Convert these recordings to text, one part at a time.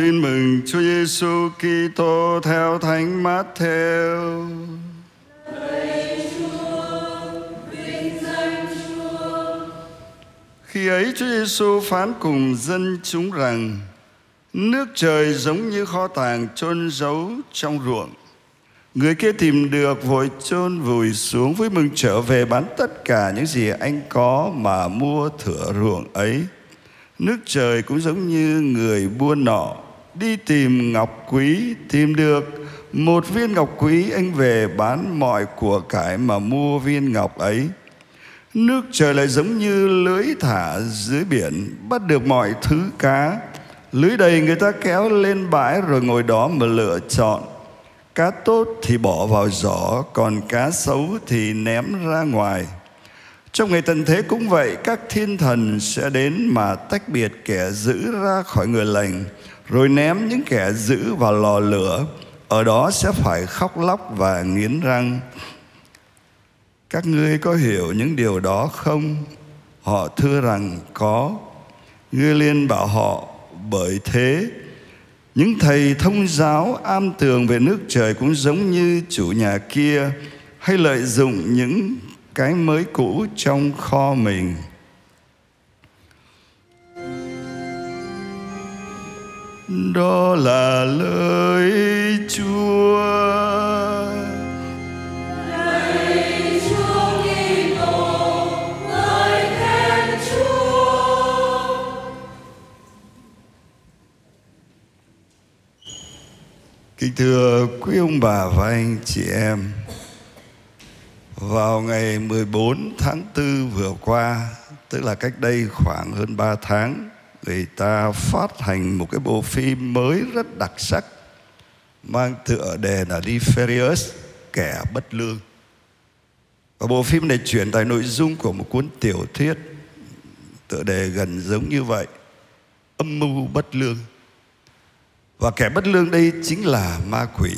Tin mừng Chúa Giêsu Kitô theo Thánh Matthew. Khi ấy Chúa Giêsu phán cùng dân chúng rằng, nước trời giống như kho tàng chôn giấu trong ruộng. Người kia tìm được vội chôn vùi xuống với mừng trở về bán tất cả những gì anh có mà mua thửa ruộng ấy. Nước trời cũng giống như người buôn nọ đi tìm ngọc quý, tìm được một viên ngọc quý, anh về bán mọi của cải mà mua viên ngọc ấy. Nước trời lại giống như lưới thả dưới biển, bắt được mọi thứ cá. Lưới đầy người ta kéo lên bãi rồi ngồi đó mà lựa chọn. Cá tốt thì bỏ vào giỏ, còn cá xấu thì ném ra ngoài. Trong ngày tận thế cũng vậy, các thiên thần sẽ đến mà tách biệt kẻ giữ ra khỏi người lành rồi ném những kẻ giữ vào lò lửa. Ở đó sẽ phải khóc lóc và nghiến răng. Các ngươi có hiểu những điều đó không? Họ thưa rằng có. Ngươi liên bảo họ, bởi thế, những thầy thông giáo am tường về nước trời cũng giống như chủ nhà kia, hay lợi dụng những cái mới cũ trong kho mình. Đó là lời Chúa. Chúa Kitô, khen Chúa. Kính thưa quý ông bà và anh chị em, vào ngày 14 tháng 4 vừa qua, tức là cách đây khoảng hơn 3 tháng, người ta phát hành một cái bộ phim mới rất đặc sắc mang tựa đề là Nefarious, kẻ bất lương. Và bộ phim này chuyển tải nội dung của một cuốn tiểu thuyết tựa đề gần giống như vậy, âm mưu bất lương. Và kẻ bất lương đây chính là ma quỷ.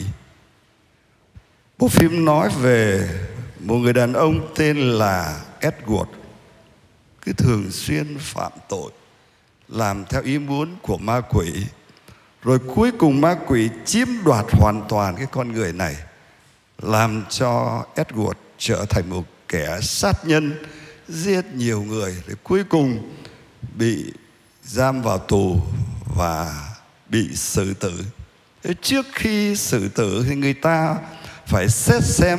Bộ phim nói về một người đàn ông tên là Edward cứ thường xuyên phạm tội làm theo ý muốn của ma quỷ. Rồi cuối cùng ma quỷ chiếm đoạt hoàn toàn cái con người này, làm cho Edward trở thành một kẻ sát nhân, giết nhiều người, rồi cuối cùng bị giam vào tù và bị xử tử. Trước khi xử tử thì người ta phải xét xem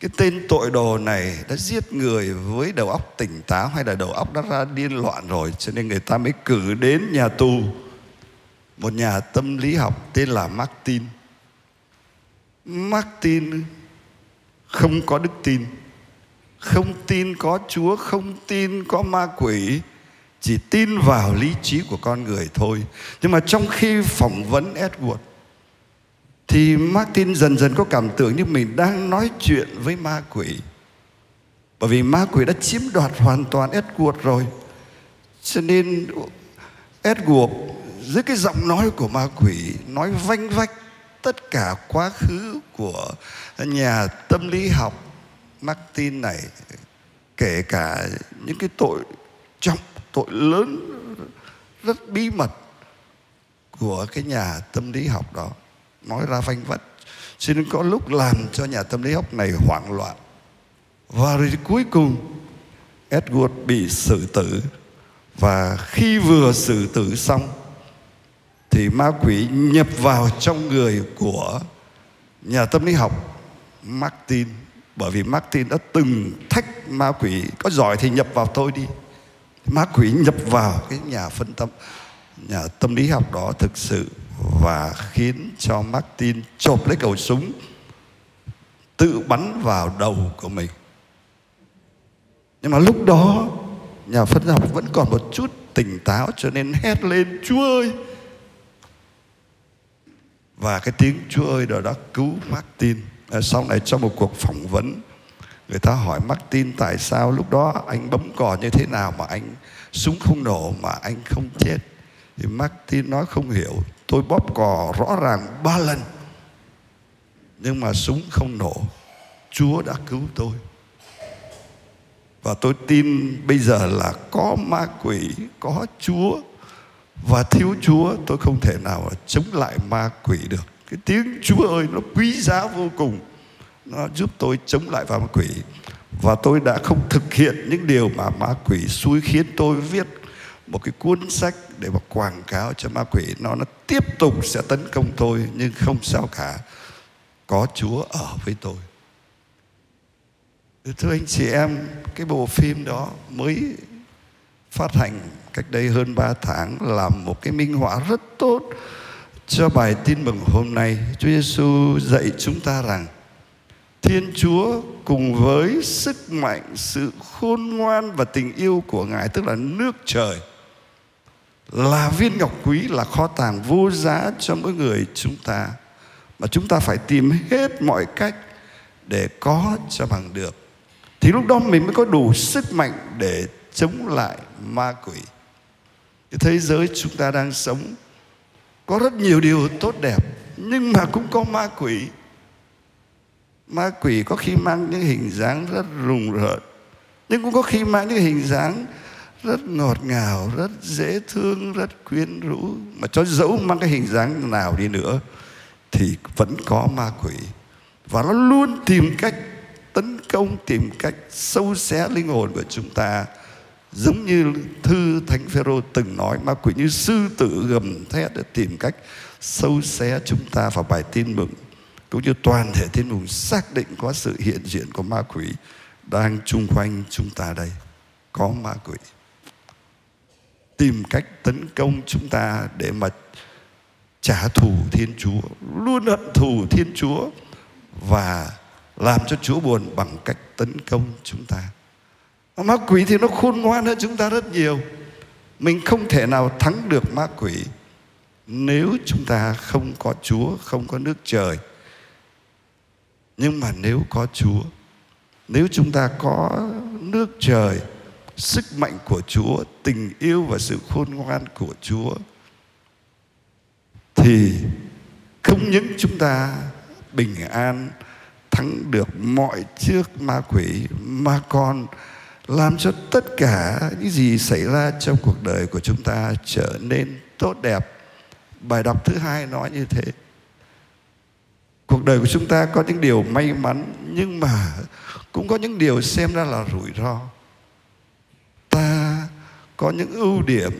cái tên tội đồ này đã giết người với đầu óc tỉnh táo hay là đầu óc đã ra điên loạn rồi, cho nên người ta mới cử đến nhà tù. Một nhà tâm lý học tên là Martin. Martin không có đức tin, không tin có Chúa, không tin có ma quỷ, chỉ tin vào lý trí của con người thôi. Nhưng mà trong khi phỏng vấn Edward thì Martin dần dần có cảm tưởng như mình đang nói chuyện với ma quỷ. Bởi vì ma quỷ đã chiếm đoạt hoàn toàn Edward rồi. Cho nên Edward, dưới cái giọng nói của ma quỷ, nói vanh vách tất cả quá khứ của nhà tâm lý học Martin này, kể cả những cái tội trọng, tội lớn, rất bí mật của cái nhà tâm lý học đó nói ra vanh vắt xin nên có lúc làm cho nhà tâm lý học này hoảng loạn. Và rồi cuối cùng, Edward bị xử tử. Và khi vừa xử tử xong, thì ma quỷ nhập vào trong người của nhà tâm lý học Martin. Bởi vì Martin đã từng thách ma quỷ, có giỏi thì nhập vào tôi đi. Ma quỷ nhập vào cái nhà phân tâm, nhà tâm lý học đó thực sự và khiến cho Martin chộp lấy cầu súng tự bắn vào đầu của mình. Nhưng mà lúc đó nhà phân học vẫn còn một chút tỉnh táo cho nên hét lên Chúa ơi! Và cái tiếng Chúa ơi đó đã cứu Martin. À, sau này trong một cuộc phỏng vấn người ta hỏi Martin tại sao lúc đó anh bấm cò như thế nào mà anh súng không nổ mà anh không chết. Thì Martin nói không hiểu tôi bóp cò rõ ràng ba lần. Nhưng mà súng không nổ. Chúa đã cứu tôi. Và tôi tin bây giờ là có ma quỷ, có Chúa. Và thiếu Chúa, tôi không thể nào chống lại ma quỷ được. Cái tiếng Chúa ơi, nó quý giá vô cùng. Nó giúp tôi chống lại ma quỷ. Và tôi đã không thực hiện những điều mà ma quỷ xui khiến tôi viết một cái cuốn sách để mà quảng cáo cho ma quỷ. Nó nó tiếp tục sẽ tấn công tôi nhưng không sao cả. Có Chúa ở với tôi. Thưa anh chị em cái bộ phim đó mới phát hành cách đây hơn 3 tháng làm một cái minh họa rất tốt cho bài tin mừng hôm nay. Chúa Giêsu dạy chúng ta rằng Thiên Chúa cùng với sức mạnh, sự khôn ngoan và tình yêu của Ngài tức là nước trời là viên ngọc quý là kho tàng vô giá cho mỗi người chúng ta. Mà chúng ta phải tìm hết mọi cách để có cho bằng được. Thì lúc đó mình mới có đủ sức mạnh để chống lại ma quỷ. Cái thế giới chúng ta đang sống có rất nhiều điều tốt đẹp, nhưng mà cũng có ma quỷ. Ma quỷ có khi mang những hình dáng rất rùng rợn, nhưng cũng có khi mang những hình dáng rất ngọt ngào, rất dễ thương, rất quyến rũ. Mà cho dẫu mang cái hình dáng nào đi nữa, thì vẫn có ma quỷ. Và nó luôn tìm cách tấn công, tìm cách sâu xé linh hồn của chúng ta. Giống như thư thánh phêrô từng nói, ma quỷ như sư tử gầm thét để tìm cách sâu xé chúng ta. Vào bài tin mừng, cũng như toàn thể tin mừng xác định có sự hiện diện của ma quỷ đang chung quanh chúng ta đây. Có ma quỷ tìm cách tấn công chúng ta để mà trả thù Thiên Chúa, luôn hận thù Thiên Chúa và làm cho Chúa buồn bằng cách tấn công chúng ta. Ma quỷ thì nó khôn ngoan hơn chúng ta rất nhiều. Mình không thể nào thắng được ma quỷ nếu chúng ta không có Chúa, không có nước trời. Nhưng mà nếu có Chúa, nếu chúng ta có nước trời, sức mạnh của Chúa, tình yêu và sự khôn ngoan của Chúa thì không những chúng ta bình an thắng được mọi trước ma quỷ mà còn làm cho tất cả những gì xảy ra trong cuộc đời của chúng ta trở nên tốt đẹp. Bài đọc thứ hai nói như thế. Cuộc đời của chúng ta có những điều may mắn nhưng mà cũng có những điều xem ra là rủi ro ta có những ưu điểm,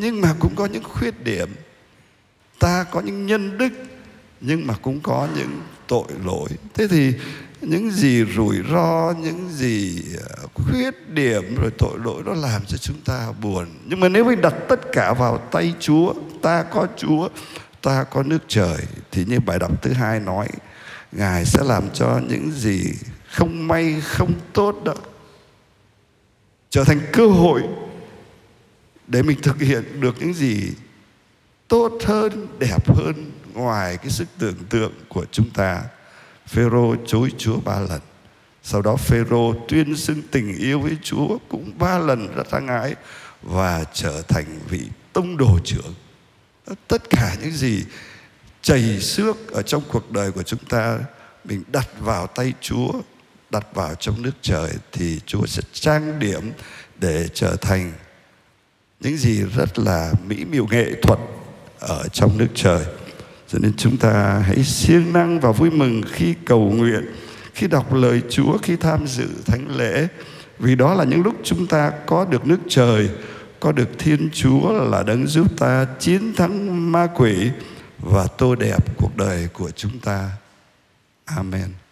nhưng mà cũng có những khuyết điểm. Ta có những nhân đức, nhưng mà cũng có những tội lỗi. Thế thì những gì rủi ro, những gì ờ, khuyết điểm rồi tội lỗi nó làm cho chúng ta buồn. Nhưng mà nếu mình đặt tất cả vào tay chúa, ta có chúa, ta có nước trời, thì như bài đọc thứ hai nói, ngài sẽ làm cho những gì không may, không tốt đó trở thành cơ hội để mình thực hiện được những gì tốt hơn, đẹp hơn ngoài cái sức tưởng tượng của chúng ta. Phêrô chối Chúa ba lần. Sau đó Phêrô tuyên xưng tình yêu với Chúa cũng ba lần rất hăng ái và trở thành vị tông đồ trưởng. Tất cả những gì chảy xước ở trong cuộc đời của chúng ta, mình đặt vào tay Chúa đặt vào trong nước trời thì Chúa sẽ trang điểm để trở thành những gì rất là mỹ miều nghệ thuật ở trong nước trời cho nên chúng ta hãy siêng năng và vui mừng khi cầu nguyện, khi đọc lời Chúa, khi tham dự thánh lễ vì đó là những lúc chúng ta có được nước trời, có được Thiên Chúa là đấng giúp ta chiến thắng ma quỷ và tô đẹp cuộc đời của chúng ta. Amen.